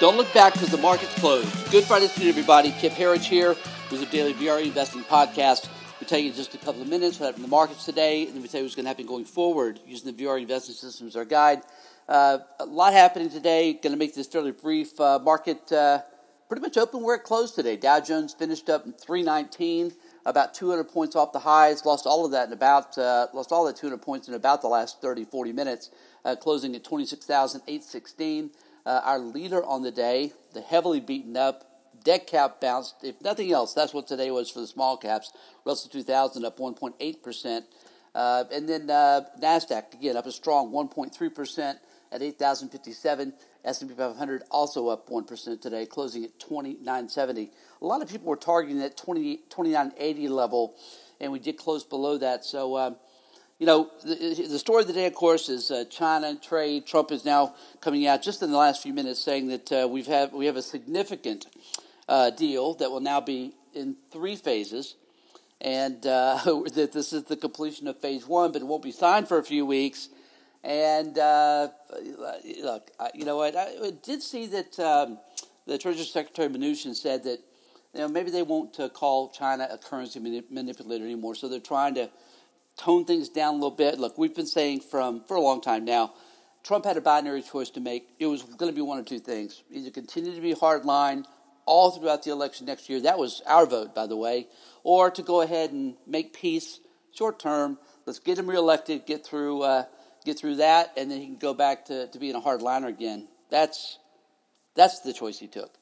Don't look back because the market's closed. Good Friday afternoon, everybody. Kip Herriage here with the Daily VRA Investing Podcast. We'll tell you in just a couple of minutes what happened in the markets today, and then we tell you what's going to happen going forward using the VRA Investing System as our guide. Uh, a lot happening today. Going to make this fairly brief. Uh, market uh, pretty much open where it closed today. Dow Jones finished up in 319, about 200 points off the highs. Lost all of that in about uh, lost all that 200 points in about the last 30, 40 minutes, uh, closing at 26,816. Uh, our leader on the day, the heavily beaten up dead cap bounced. If nothing else, that's what today was for the small caps. Russell 2000 up 1.8%. Uh, and then uh, NASDAQ, again, up a strong 1.3% at 8,057. S&P 500 also up 1% today, closing at 2970. A lot of people were targeting that 20, 2980 level, and we did close below that. So, um, you know, the, the, story of the day, of course, is uh, China trade. Trump is now coming out just in the last few minutes saying that uh, we've have we have a significant uh, deal that will now be in three phases, and uh, that this is the completion of phase one, but it won't be signed for a few weeks. And uh, look, you know what? I did see that um, the Treasury Secretary Mnuchin said that you know maybe they won't uh, call China a currency manipulator anymore, so they're trying to tone things down a little bit. Look, we've been saying from for a long time now, Trump had a binary choice to make. It was going to be one of two things: either continue to be hard line all throughout the election next year. That was our vote, by the way, or to go ahead and make peace short term. Let's get him reelected, get through, uh, get through that, and then he can go back to, to being a hard liner again. That's that's the choice he took.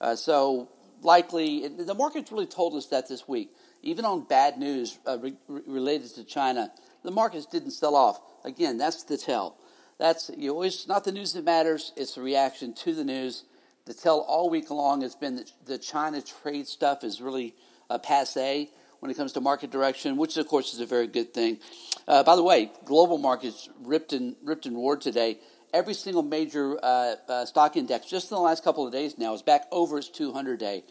Uh, so likely, the market's really told us that this week even on bad news uh, re- related to China, the markets didn't sell off. Again, that's the tell. That's you always not the news that matters; it's the reaction to the news. The tell all week long has been that the China trade stuff is really uh, passe when it comes to market direction, which of course is a very good thing. Uh, by the way, global markets ripped and ripped and roared today. Every single major uh, uh stock index, just in the last couple of days now, is back over its 200 day.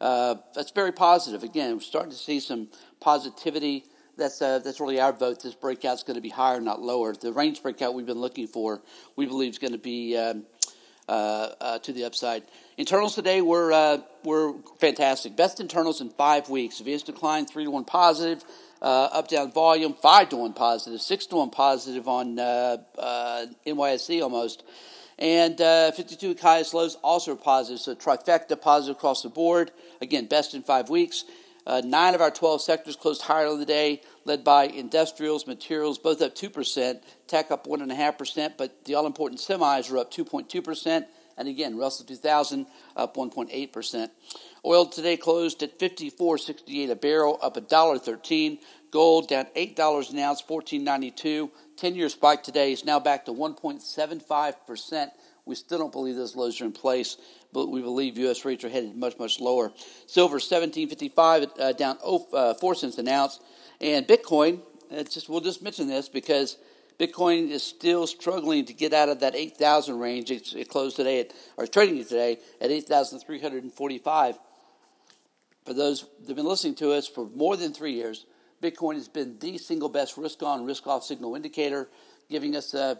Uh, that's very positive. Again, we're starting to see some positivity. That's uh, that's really our vote. This breakout is going to be higher, not lower. The range breakout we've been looking for, we believe, is going to be um, uh, uh, to the upside. Internals today were uh, were fantastic. Best internals in five weeks. VIX declined three to one positive. Uh, up down volume five to one positive, six to one positive on NYSE almost. And uh, 52 week highest lows also positive. So trifecta positive across the board. Again, best in five weeks. Uh, nine of our 12 sectors closed higher on the day, led by industrials, materials, both up 2%, tech up 1.5%, but the all important semis are up 2.2%. And again, Russell 2000 up 1.8%. Oil today closed at 54.68 a barrel, up $1.13. Gold down $8 an ounce, 14.92. 10 year spike today is now back to 1.75%. We still don't believe those lows are in place, but we believe U.S. rates are headed much, much lower. Silver 17.55, uh, down oh, uh, 4 cents an ounce. And Bitcoin, it's just we'll just mention this because Bitcoin is still struggling to get out of that 8,000 range. It's, it closed today at, or trading today at 8,345. For those that have been listening to us for more than three years, Bitcoin has been the single best risk on, risk off signal indicator, giving us a,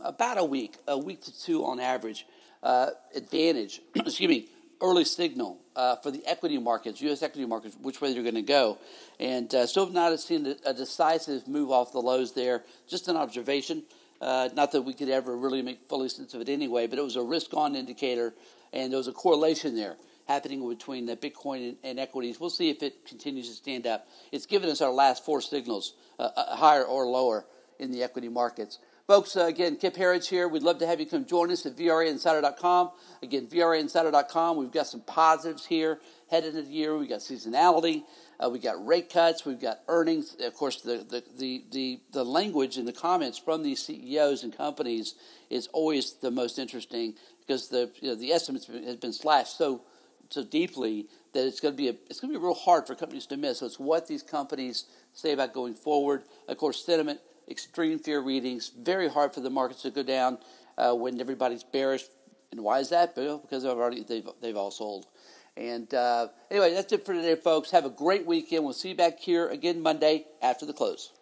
about a week, a week to two on average uh, advantage, excuse me, early signal uh, for the equity markets, U.S. equity markets, which way they're going to go. And uh, still have not seen a, decisive move off the lows there, just an observation. Uh, not that we could ever really make fully sense of it anyway, but it was a risk on indicator, and there was a correlation there happening between the Bitcoin and, and, equities. We'll see if it continues to stand up. It's given us our last four signals, uh, uh, higher or lower in the equity markets. Folks, uh, again, Kip Herriage here. We'd love to have you come join us at VRAinsider.com. Again, VRAinsider.com. We've got some positives here headed into the year. We've got seasonality. Uh, we got rate cuts. We've got earnings. Of course, the, the, the, the, the language and the comments from these CEOs and companies is always the most interesting because the, you know, the estimates have been slashed so so deeply that it's going to be a, it's going to be real hard for companies to miss. So it's what these companies say about going forward. Of course, sentiment, extreme fear readings, very hard for the markets to go down uh, when everybody's bearish. And why is that? Because they've already they've they've all sold. And uh, anyway, that's it for today, folks. Have a great weekend. We'll see you back here again Monday after the close.